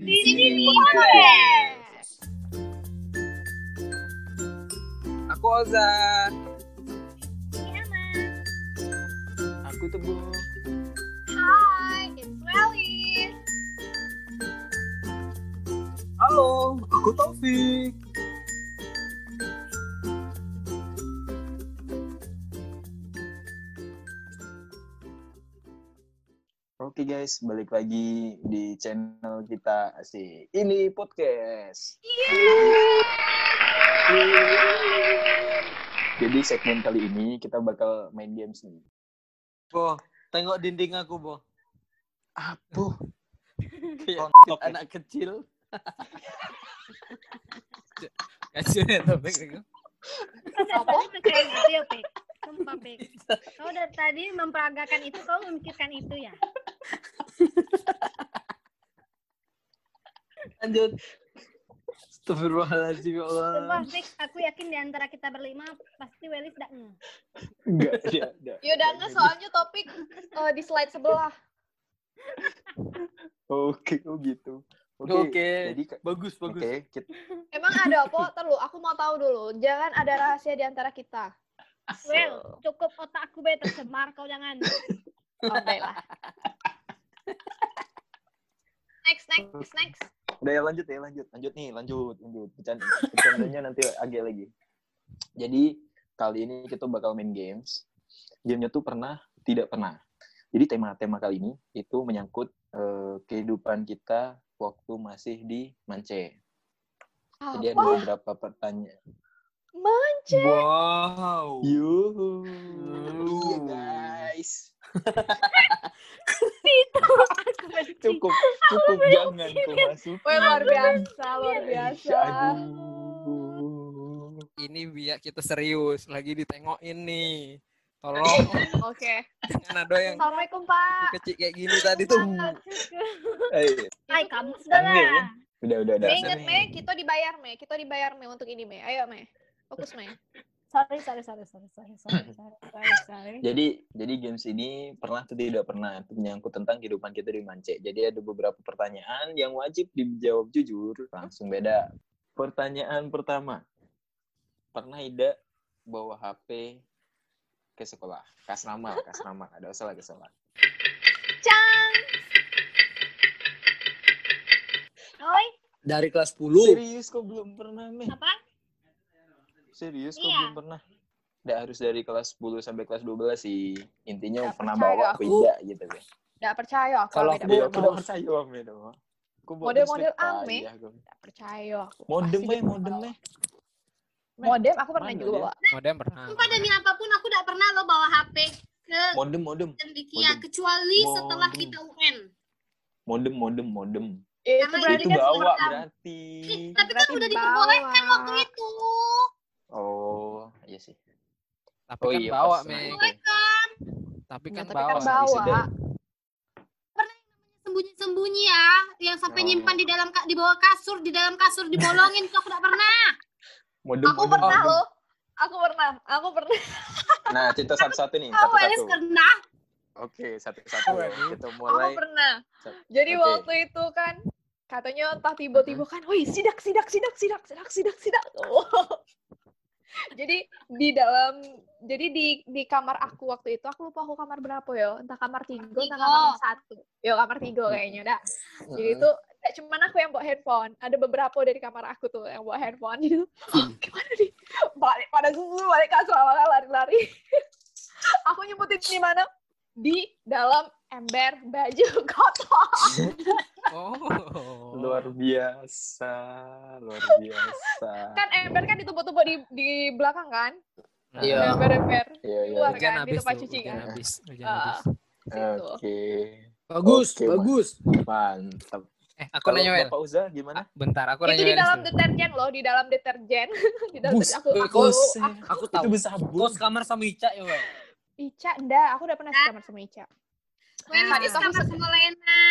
Di sini podcast. Aku Oza. Emma. Aku Teguh. Hi, it's Welly. Halo, aku Taufik. Oke guys, balik lagi di channel kita asik. Ini podcast. Jadi segmen kali ini kita bakal main games nih. Bo, tengok dinding aku, Bo. Apa? Kayak Kontok ya? anak kecil. Kasian ya topik itu. Kau dari tadi mikirin itu ya, Pik? Sumpah, Pik. Kau dari tadi memperagakan itu, kau memikirkan itu ya? Lanjut. Astagfirullahaladzim, ya Allah. Sumpah, aku yakin di antara kita berlima, pasti Welly tidak nge. Enggak, enggak, enggak. Yaudah nggak soalnya topik eh, di slide sebelah. Oke, oh gitu. Oke. Oke. Jadi ka- Bagus, Oke, bagus. kita Emang ada apa? Terlu, aku mau tahu dulu. Jangan ada rahasia di antara kita. Well, cukup otakku be tercemar, kau jangan. Oh, baiklah. Next, next, next. udah ya lanjut ya lanjut lanjut nih lanjut lanjut bercanda bercandanya nanti agak lagi jadi kali ini kita bakal main games gamenya tuh pernah tidak pernah jadi tema-tema kali ini itu menyangkut eh, kehidupan kita waktu masih di Mance jadi ada Apa? beberapa pertanyaan Mance. Wow. Yuhu. Uh. Iya guys. Itu, aku benci. Cukup, cukup jangan kau masuk. Wah, luar biasa, luar biasa. Aduh. Ini biar kita serius lagi ditengokin nih. Tolong Oke. jangan ada yang Assalamualaikum, Pak. kecil kayak gini tadi tuh. Eh, Hai, kamu sudah ya. lah. udah, udah, udah. Me inget. Me, kita dibayar, Me. Kita dibayar, Me, untuk ini, Me. Ayo, Me. Fokus, Me sorry sorry sorry sorry sorry sorry sorry, sorry, sorry. jadi jadi games ini pernah atau tidak pernah menyangkut tentang kehidupan kita di Mance jadi ada beberapa pertanyaan yang wajib dijawab jujur langsung beda pertanyaan pertama pernah tidak bawa HP ke sekolah ke nama ke nama ada usah lagi salah Cang. Oi. Dari kelas 10. Serius kok belum pernah, Meh? Apa? Serius kok Iya. belum pernah? Nggak harus dari kelas 10 sampai kelas 12 sih. Intinya Nggak pernah bawa aku. beda gitu. Nggak percaya aku. Kalau aku aku percaya. udah percaya. Aku bawa Model-model ame. Nggak percaya aku. Modem, dia modem. Meh. Modem aku pernah Mana juga bawa. Modem pernah. Sumpah demi apa pun aku tidak pernah lo bawa HP ke Modem, modem. Modem. kecuali setelah Modem. kita UN. Modem, modem, modem. Itu Karena berarti itu kan bawa berarti. Ih, tapi kan Berarti udah bawa. diperbolehkan waktu itu. Oh, iya sih. Tapi Oh kan iya, bawa, Me. Kan Tapi kan tapi bawa. kan bawa. wisuda. sembunyi-sembunyi ya, yang sampai Oh. nyimpan di dalam di bawah kasur, di dalam kasur dibolongin tuh aku tidak pernah. Modem, Aku modem, pernah loh. Aku pernah. Aku pernah. Nah, cerita satu-satu nih, Aku satu-satu. kena. Oke, satu-satu. ya. Kita Aku mulai. pernah. Sa- Jadi Oke. waktu itu kan katanya entah tiba-tiba kan, woi sidak sidak sidak sidak sidak sidak sidak. Oh. Jadi di dalam jadi di di kamar aku waktu itu aku lupa aku kamar berapa ya entah kamar tiga entah kamar satu. Ya kamar tiga kayaknya dah. Jadi itu gak cuman aku yang bawa handphone. Ada beberapa dari kamar aku tuh yang bawa handphone. Gitu oh, gimana nih? Balik pada semua balik kan lari-lari. Aku nyebutin di mana di dalam ember baju kotor Oh. Luar biasa, luar biasa. kan ember kan ditumpuk-tumpuk di di belakang kan Iya. ember-ember Iya, iya. Keluar Hujan kan, di habis tempat cuci kan. habis, Ah. situ. Oke, Bagus, Oke, Mas. bagus. mantap. Eh, aku Kalau nanya, Wel. Bapak Uza gimana? Bentar, aku itu nanya di Wel dalam deterjen loh di dalam deterjen di dalam Bus, deterjen. aku aku, aku Aku Itu tahu. bersabun. Kos kamar sama Ica ya, Wel. Ica enggak aku udah pernah sekamar sama Ica itu aku sama sama Lena.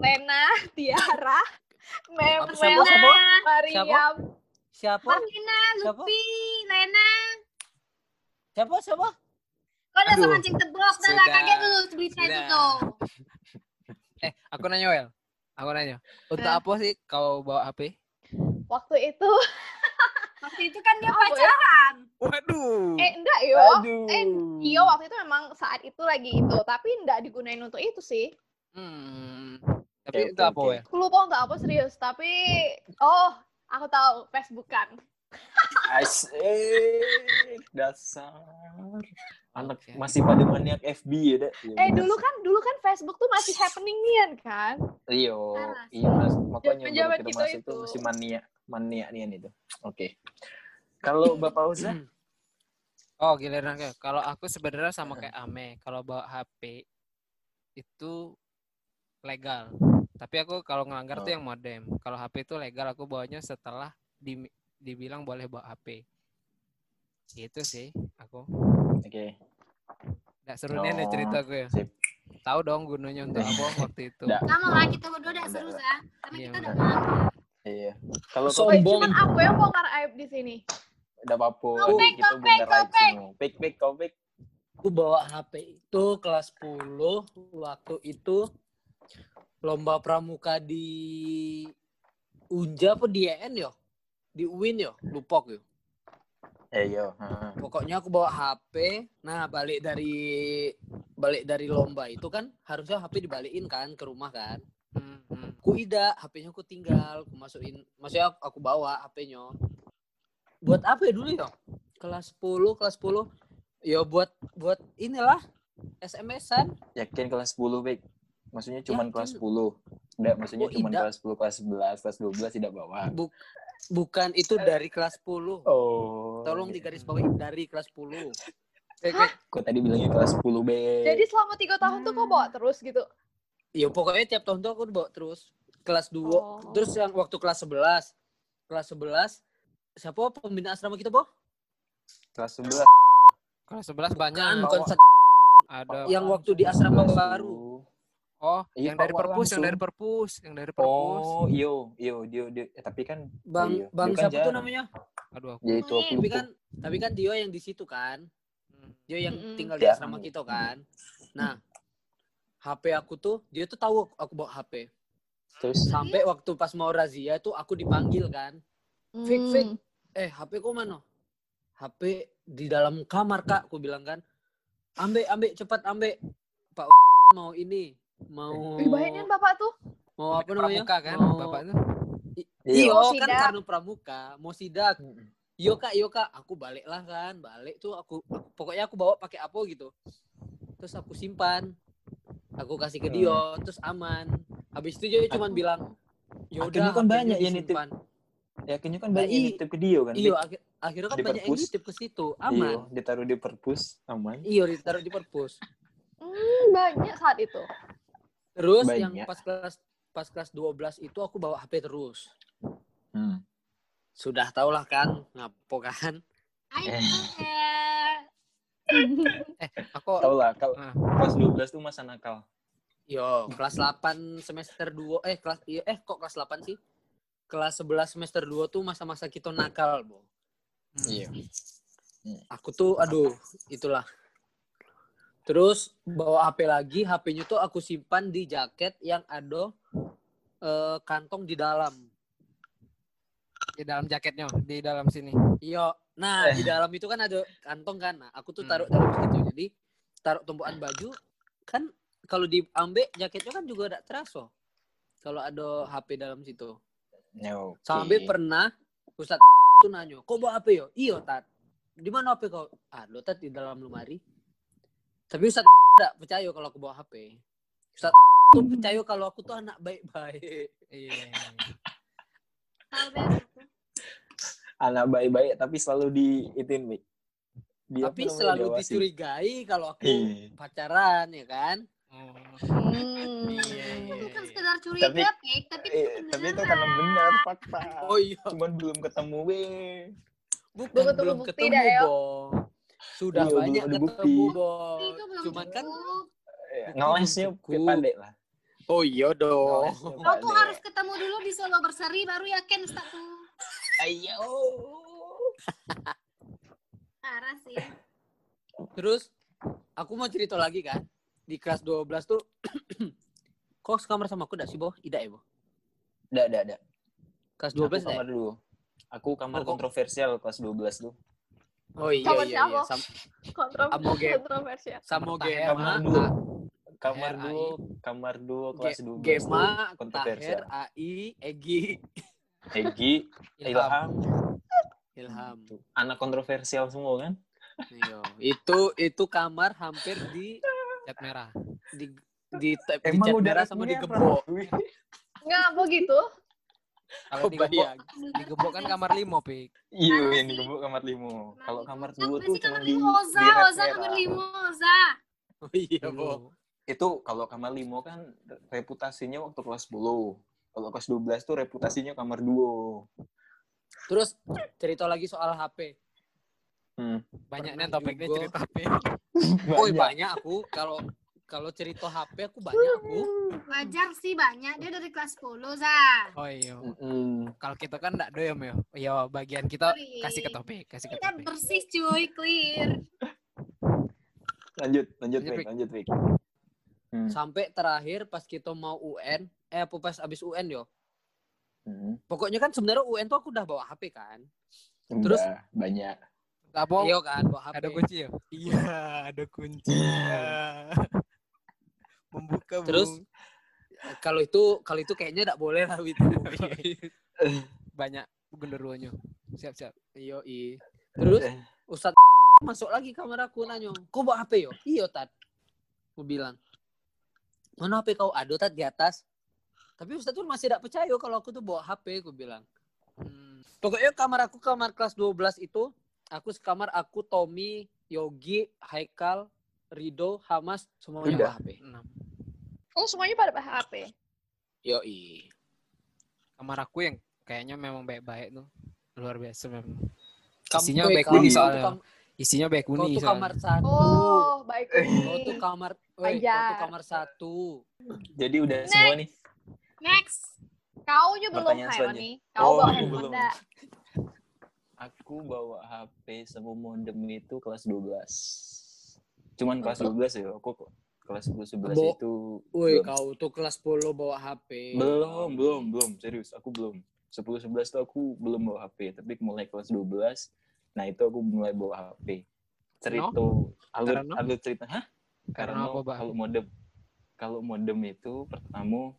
Lena Tiara Mem Apa, siapa, siapa? Mariam Siapa? Martina, Siapa? Lupi, Lena. Siapa? Siapa? Kau udah Aduh. semancing tebok dah lah. Kaget dulu berita itu tuh. Eh, aku nanya, Wel. Aku nanya. Untuk apa sih kau bawa HP? Waktu itu Waktu itu kan dia Apa ya? pacaran. Waduh. eh enggak yo. Eh, iya waktu itu memang saat itu lagi itu, tapi enggak digunain untuk itu sih. Hmm. Tapi oke, itu apa oke. ya? Aku lupa untuk apa serius, tapi oh, aku tahu Facebookan. Asik, dasar. Anak masih pada maniak FB ya, Dek? Ya, Eh dulu kan dulu kan Facebook tuh masih happening kan. Iya, Parah sih. iya mas. Makanya kita itu itu. masih mania, mania nian itu. Oke. Kalau Bapak Uza, Oh, giliran ke. Kalau aku sebenarnya sama kayak Ame. Kalau bawa HP itu legal. Tapi aku kalau ngelanggar tuh Oh. yang modem. Kalau HP itu legal, aku bawanya setelah di, dibilang boleh bawa HP. Gitu sih aku. oke. Nggak seru nih nih Oh, cerita gue ya. sip. Tahu dong gunanya untuk apa waktu itu. Sama lah kita berdua udah seru ya. Tapi Iya, kita udah. melanggar. Iya. Kalau So- kau Wait, Sombong. cuman aku yang bongkar aib di sini. udah apa-apa, Kopek, kita semua. Pik, pik, kopek. Aku bawa HP itu kelas 10 waktu itu lomba pramuka di Unja apa di EN yo? Di UIN yo, lupa aku yo. Eh, yo. heeh. Pokoknya aku bawa HP. Nah, balik dari balik dari lomba itu kan harusnya HP dibalikin kan ke rumah kan. Hmm, hmm. Ku ida, HP-nya aku tinggal, aku masukin, maksudnya aku, aku bawa HP-nya. Buat apa ya dulu ya? Kelas 10, kelas 10. Ya buat buat inilah SMS-an. Yakin kelas 10, Pik? Maksudnya cuma Yakin. kelas 10. Enggak, maksudnya Oh, cuma tidak. kelas 10, kelas 11, kelas 12 tidak bawa. Bukan itu dari kelas 10. Oh. Tolong gitu. digaris bawahi dari kelas 10. Eh, kayak- Kok tadi bilangnya kelas 10, B? Jadi selama tiga tahun tuh kau bawa terus gitu. Ya pokoknya tiap tahun tuh aku bawa terus. Kelas 2. Oh. Terus yang waktu kelas 11. Kelas 11 siapa pembina asrama kita, Boh? kelas 11. Kelas 11 banyak. Kan bukan satu Ada. yang waktu di asrama baru. 10. Oh, Iya, yang dari perpus, yang langsung. dari perpus, yang dari perpus. Oh, iyo, iyo, dia, dia, eh, tapi kan Bang iya, Bang dia kan siapa tuh jarang. namanya? Aduh, aku. Ya itu aku Tapi kan tapi kan Dio yang di situ kan. Hmm. Dia yang Mm-mm. tinggal di Ya. asrama kita kan. Nah, HP aku tuh dia tuh tahu aku bawa HP. Terus Sampai waktu pas mau razia tuh aku dipanggil kan. Fik, Fik. Hmm. Eh, HP kok mana? HP di dalam kamar, Kak, aku bilang kan. Ambek, ambek, cepat ambek. Pak mau ini, mau banyak bapak tuh. mau apa namanya? Pramuka kan, Mau- bapak. Iyo Mau kan karena pramuka, mau sidak. Yo kak, yo kak, aku balik lah kan, balik tuh aku pokoknya aku bawa pakai apa gitu. Terus aku simpan, aku kasih ke Hmm. Dio, terus aman. Habis itu dia cuma bilang, ya Akhirnya udah kan banyak yang nitip. disimpan." yakinnya kan Nah, banyak yang i- nitip ke dia kan. Iya, akhir, akhirnya kan Di banyak yang nitip ke situ, Iya, aman. ditaruh di perpus, aman. Iya, ditaruh di perpus. Hmm, banyak saat itu. Terus yang Banyak. pas kelas pas kelas 12 itu aku bawa HP terus. Hmm. Sudah tau lah kan, ngapo kan. Ayo, Eh. eh. Aku Tahu lah, kalau Ah. kelas 12 tuh masa nakal. Yo, kelas 8 semester 2 eh kelas iya, eh kok kelas 8 sih? Kelas 11 semester 2 tuh masa-masa kita nakal, Bo. Hmm. Iya. Aku tuh aduh, itulah. Terus bawa HP lagi, HP-nya tuh aku simpan di jaket yang ada eh, kantong di dalam. Di dalam jaketnya, di dalam sini. Iya. Nah, di dalam itu kan ada kantong kan. Nah, aku tuh taruh dalam situ. Jadi taruh tumpuan baju kan kalau diambil jaketnya kan juga ada terasa. Kalau ada HP dalam situ. Ya, oke. Sampai pernah Ustaz tuh nanya, kok bawa HP yo? Iyo, Tat. Di mana HP kau? Ah, lo Tat di dalam lemari. Tapi Ustaz tidak percaya kalau aku bawa HP. Ustaz tuh percaya kalau aku tuh anak baik-baik. Iya. Beres. Anak baik-baik tapi selalu di itin, Mik. Di apa Tapi selalu diawasi. dicurigai kalau aku Iya. pacaran, ya kan? Oh. Hmm. Iya, iya. Itu kan sekedar curiga, Tapi- Pik. Tapi itu Eh, tapi itu karena benar fakta. Oh iya, Cuman belum ketemu, we. bukan Belum ketemu belum bukti ketemu, dah, yo. Bo. Sudah Iya, banyak ada bukti. ketemu, Bo. Itu belum Cuman kan cukup. Ngelesnya cukup. kayak pandai lah. Oh iya dong. Ngelesnya Kau tuh harus ketemu dulu di Solo Berseri baru yakin Ustaz tuh. Ayo. Parah sih. Terus aku mau cerita lagi kan. Di kelas 12 tuh Kok sekamar sama aku enggak sih, Bo? Tidak ya, Bo? Nggak, nggak, nggak. Kelas Aku 12 kamar ya? dulu. Aku kamar Oh, kontroversial kelas 12 tuh. Oh iya Kamar iya siapa? iya. Sam Kontro- Amoge. kontroversial. sama Kamar Taher. Kamar. A- Kamar Taher, dua, kamar dua Ge- kelas 12 Gema, kontroversial. AI, Egi, Egi, Ilham, Ilham. anak kontroversial semua kan? Iya. Itu itu kamar hampir di Cat merah. di di, di, di cat merah sama digebok. Nggak, apa gitu? Kalau Kau digebok, bayang. digebok kan kamar limo, Pik. Iya, yang sih? digebuk kamar limo. Kalau kamar dua tuh cuma kamar di limo Oza, di Oza kamar limo Oza. Oh iya. Bo. Itu kalau kamar limo kan reputasinya waktu kelas 10. Kalau kelas 12 tuh reputasinya kamar duo. Terus cerita lagi soal HP. Hmm. Banyak Pernah nih topiknya juga. cerita Pik. Oh, banyak aku kalau kalau cerita HP aku banyak aku. Wajar sih banyak. Dia dari kelas 10, Za. Oh iya. Mm-mm. Kalau kita kan enggak doyom ya. Ya bagian kita Sorry. kasih ke topik, kasih ke Kita topik. bersih cuy, clear. Lanjut, lanjut, Lanjut, Vic, Vic. lanjut, Vic. Hmm. Sampai terakhir pas kita mau UN, eh apa pas abis UN yo. Hmm. Pokoknya kan sebenarnya UN tuh aku udah bawa HP kan. Terus- Udah, banyak. Apa? Iya kan, bawa HP. Ada kunci ya? Iya, ada kunci. Membuka. Terus kalau itu kalau itu kayaknya enggak boleh lah gitu. banyak genderuanya. Siap-siap. Iya, iya. Terus Ustad masuk lagi kamar aku nanya, kau bawa HP yo? Iya tat. Aku bilang, mana HP kau? Ada tat di atas. Tapi Ustad tuh masih tidak percaya kalau aku tuh bawa HP, aku bilang. Hmm. Pokoknya kamar aku kamar kelas 12 itu, aku sekamar aku Tommy, Yogi, Haikal, Rido, Hamas, semuanya Udah. bawa HP. Oh, semuanya pada pakai HP. Yo i. Kamar aku yang kayaknya memang baik-baik tuh. Luar biasa memang. Isinya baik kamu uni tuh soalnya. kam- Isinya baik Kau uni tuh soalnya. kamar satu. Oh, baik. Kau tuh kamar, kau tuh Wajar. kamar satu. Jadi udah semua nih. Next. Kau juga belum nih. Kau Oh, bawa aku handphone belum. Aku bawa HP sama modem itu kelas 12. Cuman kelas 12 ya. Aku kok kelas 10 11 Bo- itu Woi, kau tuh kelas 10 bawa HP. belum, belum, belum, serius. Aku belum. 10 11 tuh aku belum bawa HP, tapi mulai kelas 12 nah itu aku mulai bawa HP. Cerita alur Karena? alur cerita, hah? Karena Karena kalau modem kalau modem itu pertama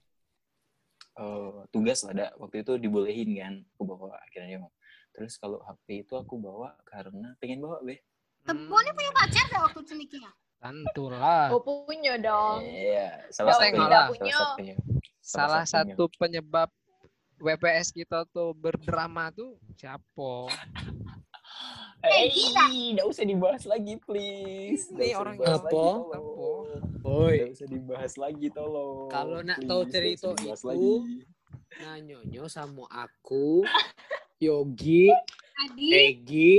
eh, tugas ada waktu itu dibolehin kan aku bawa akhirnya mau terus kalau HP itu aku bawa karena pengen bawa be Temuannya punya pacar gak waktu celikinya? Tentulah. Oh, punya dong. iya salah Kalau satunya tidak punya. salah satunya Salah satu penyebab WPS kita tuh berdrama tuh siapa? Eh, kita. nggak usah dibahas lagi, please. Usah orang apa? lagi, tolong. Woi, Nggak usah dibahas lagi, tolong. Kalau nak tahu cerita itu, lagi. nah nyonyo sama aku, Yogi, Adi, Egi,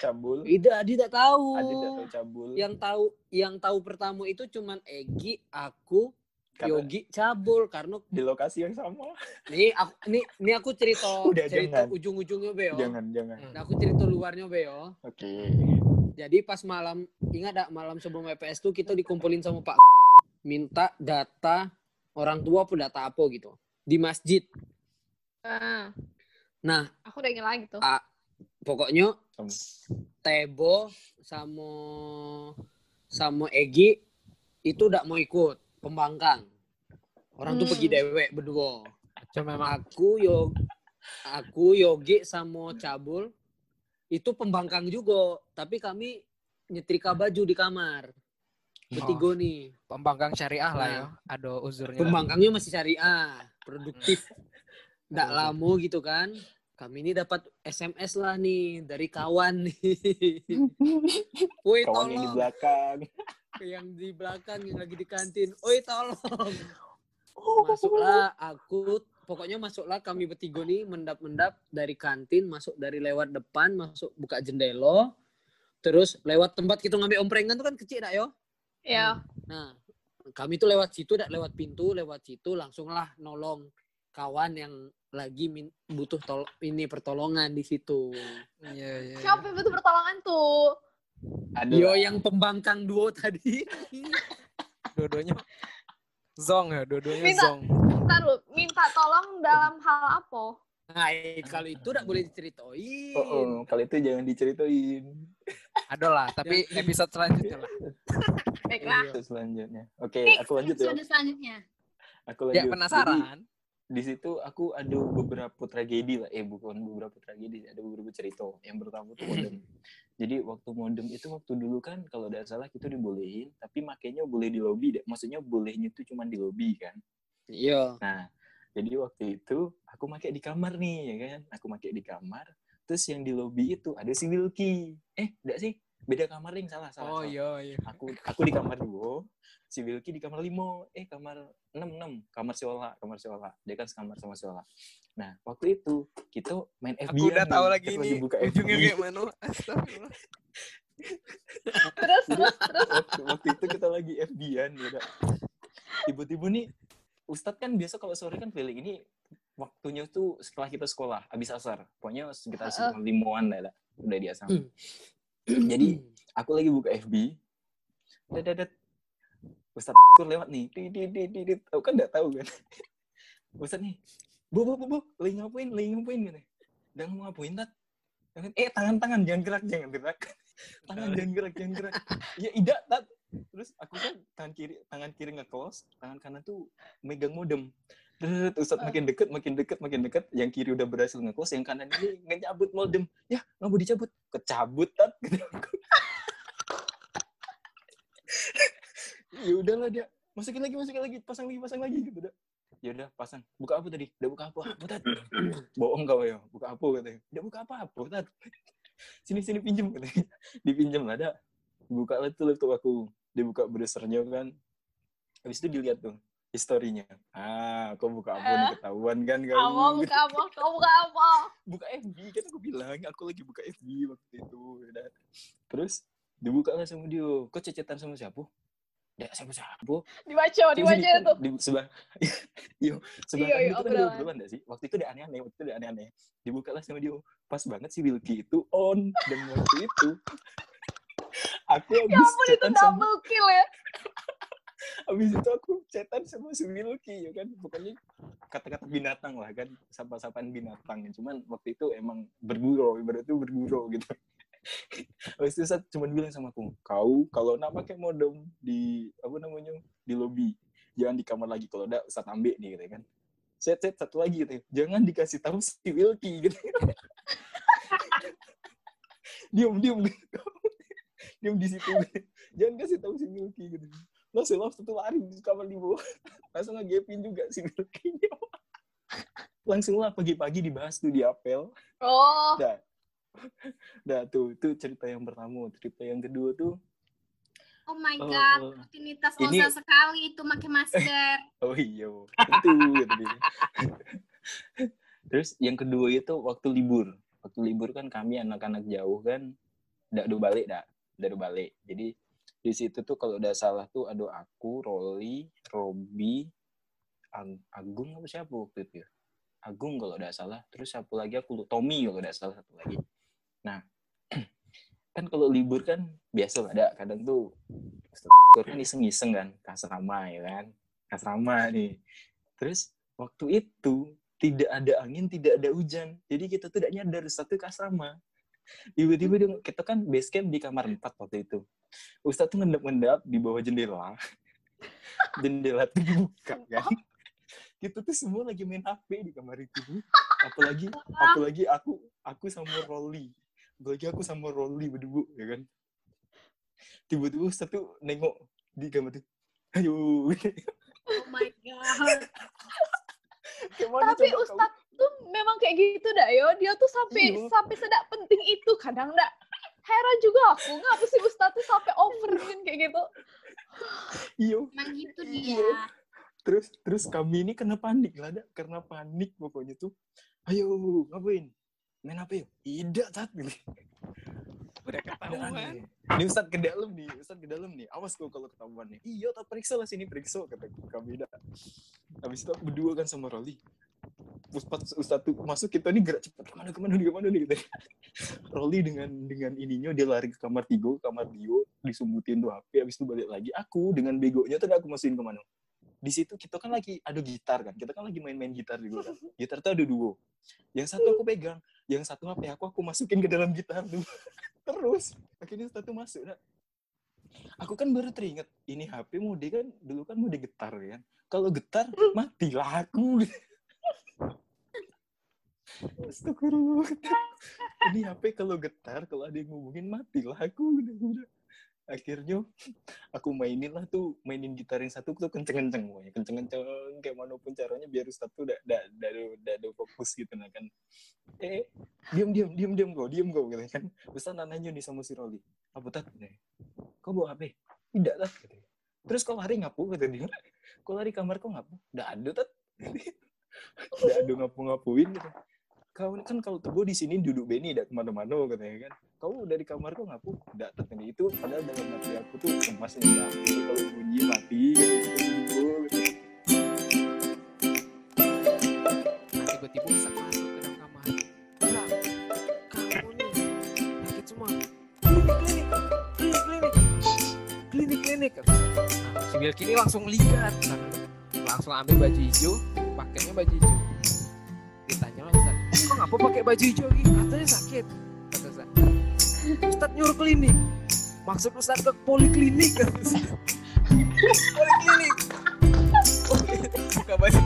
cabul. tidak tidak tahu. Adi tidak tahu cabul. Yang tahu yang tahu pertama itu cuman Egi, aku, Karena Yogi cabul karena di lokasi yang sama. nih aku nih nih aku cerita Udah, cerita jangan. ujung-ujungnya Beo. Jangan, jangan. Nah, aku cerita luarnya Beo. Oke. Jadi pas malam ingat gak malam sebelum WPS tuh kita dikumpulin sama Pak minta data orang tua apa data apa gitu di masjid. Ah, Nah, aku udah ingin lagi tuh. Ah. pokoknya Sama. Tebo sama sama Egi itu udah mau ikut pembangkang. Orang tuh Hmm. pergi dewek berdua. Cuma memang Aku yo aku Yogi sama Cabul itu pembangkang juga, tapi kami nyetrika baju di kamar. Bertiga nih. pembangkang syariah lah Nah. ya. Ada uzurnya. Pembangkangnya masih syariah, produktif. Nggak Betul. lama gitu kan. Kami ini dapat SMS lah nih dari kawan nih. Woi Kawan yang di tolong, belakang. Yang di belakang yang lagi di kantin. Oi tolong. Masuklah aku, pokoknya masuklah kami bertiga nih mendap-mendap dari kantin, masuk dari lewat depan, masuk buka jendela. Terus lewat tempat kita ngambil omprengan tuh kan kecil dak yo. Ya. Nah, kami tuh lewat situ, dak lewat pintu, lewat situ langsunglah nolong kawan yang lagi min- butuh tol ini pertolongan di situ. Iya, iya. iya. Siapa yang butuh pertolongan tuh? Ada Yo yang pembangkang duo tadi. Dua-duanya Zong ya, dua-duanya Minta. zong. Ntar lu, minta tolong dalam hal apa? Nah, eh, kalau itu tidak boleh diceritain. Oh, oh, kalau itu jangan diceritain. Ada lah, tapi episode selanjutnya lah. Baiklah. Episode selanjutnya. Oke, Oke, aku lanjut ya. episode selanjutnya. Aku lanjut. Ya penasaran. Jadi, di situ aku ada beberapa tragedi lah. Eh, bukan beberapa tragedi, ada beberapa cerita. Yang pertama tuh modem. Jadi waktu modem itu waktu dulu kan kalau tidak salah kita dibolehin, tapi makainya boleh di lobby. deh. Maksudnya bolehnya itu cuma di lobby kan. Iya. Nah, jadi waktu itu aku pakai di kamar nih, ya kan? Aku pakai di kamar. Terus yang di lobby itu ada si Wilky. Eh, enggak sih? Beda kamar ring, salah, salah. Oh iya iya. Aku aku di kamar dua, si Wilky di kamar lima. Eh, kamar enam enam, kamar si Ola, kamar si Ola. Dia kan sekamar sama si Ola. Nah, waktu itu kita main FB. Aku udah tahu lagi Kita ini buka ujungnya kayak mana. Astagfirullah. Terus, terus, terus. waktu, waktu itu kita lagi FB-an ya tiba-tiba nih Ustadz kan biasa kalau sore kan keliling ini waktunya tuh setelah kita sekolah habis asar pokoknya sekitar sekitar limuan lah lah, udah di asam Hmm. Jadi aku lagi buka FB dadat Ustadz tuh lewat nih. Di di di di, di. aku kan nggak tahu kan? Ustadz nih bu bu bu bu lagi ngapain? Lagi ngapain? Gitu dan mau ngapain tat? Eh tangan tangan jangan gerak jangan gerak. Tangan jangan gerak jangan gerak. Ya tidak tat. Terus aku kan tangan kiri tangan kiri nge-close tangan kanan tuh megang modem Ustadz makin deket, makin deket, makin deket. Yang kiri udah berhasil nge-close, yang kanan ini ngecabut modem. Ya, nggak mau dicabut. Kecabut, tat. Ya udahlah dia. Masukin lagi, masukin lagi. Pasang lagi, pasang lagi. Gitu dah. Ya udah, pasang. Buka apa tadi? Udah buka apa? Apa, tat? Bohong kau ya. Buka apa, katanya. Udah buka apa? Apa, tat? Sini, sini pinjem, katanya. Dipinjem lah, dah. Buka lah tuh laptop aku. Dibuka browsernya kan. Habis itu dilihat tuh historinya. Ah, kau buka apa nih Eh? ketahuan kan kau? Kamu buka apa? Kamu buka apa? buka FB kan aku bilang aku lagi buka FB waktu itu udah. terus dibuka lah sama dia kok cecetan sama siapa Tidak siapa siapa Dibaca, dibaca tuh. di sebelah yo sebelah Iya, kan iya, itu kan ada obrolan. nggak sih waktu itu udah aneh-aneh waktu itu udah aneh-aneh dibuka lah sama dia pas banget si Wilky itu on dan waktu itu aku Ya habis ampun, itu chatan sama double kill ya. Habis itu aku chatan sama si Wilky ya kan? Pokoknya kata-kata binatang lah kan sapa-sapaan binatang. Cuman waktu itu emang bergurau ibarat itu bergurau gitu. Habis itu saya cuma bilang sama aku kau kalau nak pakai modem di apa namanya di lobby jangan di kamar lagi. Kalau udah saat ambil nih gitu kan. Set set satu lagi gitu jangan dikasih tahu si Wilky gitu diam gitu. diam di situ. Jangan kasih tahu si Wilky gitu langsung langsung tuh lari di kamar di bawah. Langsung ngegepin juga si Wilky langsung lah pagi-pagi dibahas tuh di apel. Oh, dah. Dah tuh itu cerita yang pertama. Cerita yang kedua tuh Oh my Oh, god, oh. rutinitas Ini- Oza sekali itu pakai masker. oh iya. Itu gitu dia. terus yang kedua itu waktu libur. Waktu libur kan kami anak-anak jauh kan do balik dak. Ndak do balik. Jadi di situ tuh kalau udah salah tuh ada aku Rolly Robi Ag- Agung apa siapa waktu itu ya? Agung kalau udah salah. Terus satu lagi aku Tommy kalau udah salah satu lagi. Nah kan kalau libur kan biasa ada. Kadang tuh kan iseng-iseng kan. Ke asrama ya kan? Ke asrama nih. Terus waktu itu tidak ada angin tidak ada hujan. Jadi kita tuh tidak nyadar satu ke asrama tiba-tiba dia, kita kan base camp di kamar 4 waktu itu. Ustadz tuh ngendap-ngendap di bawah jendela. Jendela tuh dibuka kan? Kita tuh semua lagi main HP di kamar itu apalagi apalagi aku aku sama Rolly. Apalagi aku sama Rolly berdua ya kan? Tiba-tiba Ustadz tuh nengok di kamar tuh ayo. Oh my god. Kayak mana tapi? Ustadz tuh memang kayak gitu dah yo. Dia tuh sampai Iya. sampai sedak penting itu kadang dak. Heran juga aku, ngapa sih Ustadz tuh sampai over kan kayak gitu. iya Emang gitu Iya. dia. terus terus kami ini kena panik lah ada karena panik pokoknya tuh ayo ngapain main apa yuk tidak tat gitu Udah ketahuan. aneh. Ini Ustadz ke dalam nih, Ustadz ke dalam nih. Awas kok kalau ketahuan nih. Iya, tak periksa lah sini periksa kata kami dah. Habis itu aku berdua kan sama Rolly. Ustadz, Ustadz tuh masuk kita nih gerak cepat ke mana ke mana nih ke mana nih gitu. Rolly dengan dengan ininya dia lari ke kamar Tigo, kamar Dio, disumbutin tuh HP, habis itu balik lagi. Aku dengan begonya tuh aku masukin ke mana? di situ kita kan lagi ada gitar kan kita kan lagi main-main gitar juga kan gitar tuh ada duo yang satu aku pegang yang satu HP aku aku masukin ke dalam gitar tuh terus akhirnya satu masuk nah. aku kan baru teringat ini HP mode kan dulu kan mode getar kan kalau getar matilah aku Astagfirullah. Ini HP kalau getar, kalau ada yang ngomongin matilah aku. Udah, udah. Akhirnya aku mainin lah tuh, mainin gitar yang satu tuh kenceng-kenceng. Pokoknya kenceng-kenceng kayak mana pun caranya biar Ustadz tuh udah, udah, udah, udah, udah fokus gitu nah kan. Eh, diam, diam, diam, diam kau, diam kau gitu kan. Ustadz nanya nih sama si Roli. Apa tat? Kau bawa HP? Tidak tat. Gitu. Terus kau lari ngapu kata dia. Kau lari kamar kau ngapu? Tidak ada tat. Tidak ada ngapu-ngapuin gitu. Kau kan kalau tebu di sini duduk Beni tidak ke mana-mana katanya kan. Kau dari kamar kau ngapu? Tidak tertanya itu padahal dalam hati aku tuh emas ini kalau bunyi mati gitu. Nah, tiba-tiba Ustaz masuk ke dalam kamar. Bang, kamu nih sakit semua. Klinik, klinik, klinik, klinik, klinik, klinik. Nah, si Bilky ini langsung lihat, langsung ambil baju hijau, pakainya baju hijau. Ditanya lah kok ngapa pakai baju hijau lagi? Katanya sakit. Kata Ustaz. Ustaz nyuruh klinik. Maksud Ustaz ke poliklinik. kata Ustaz. poliklinik. Buka baju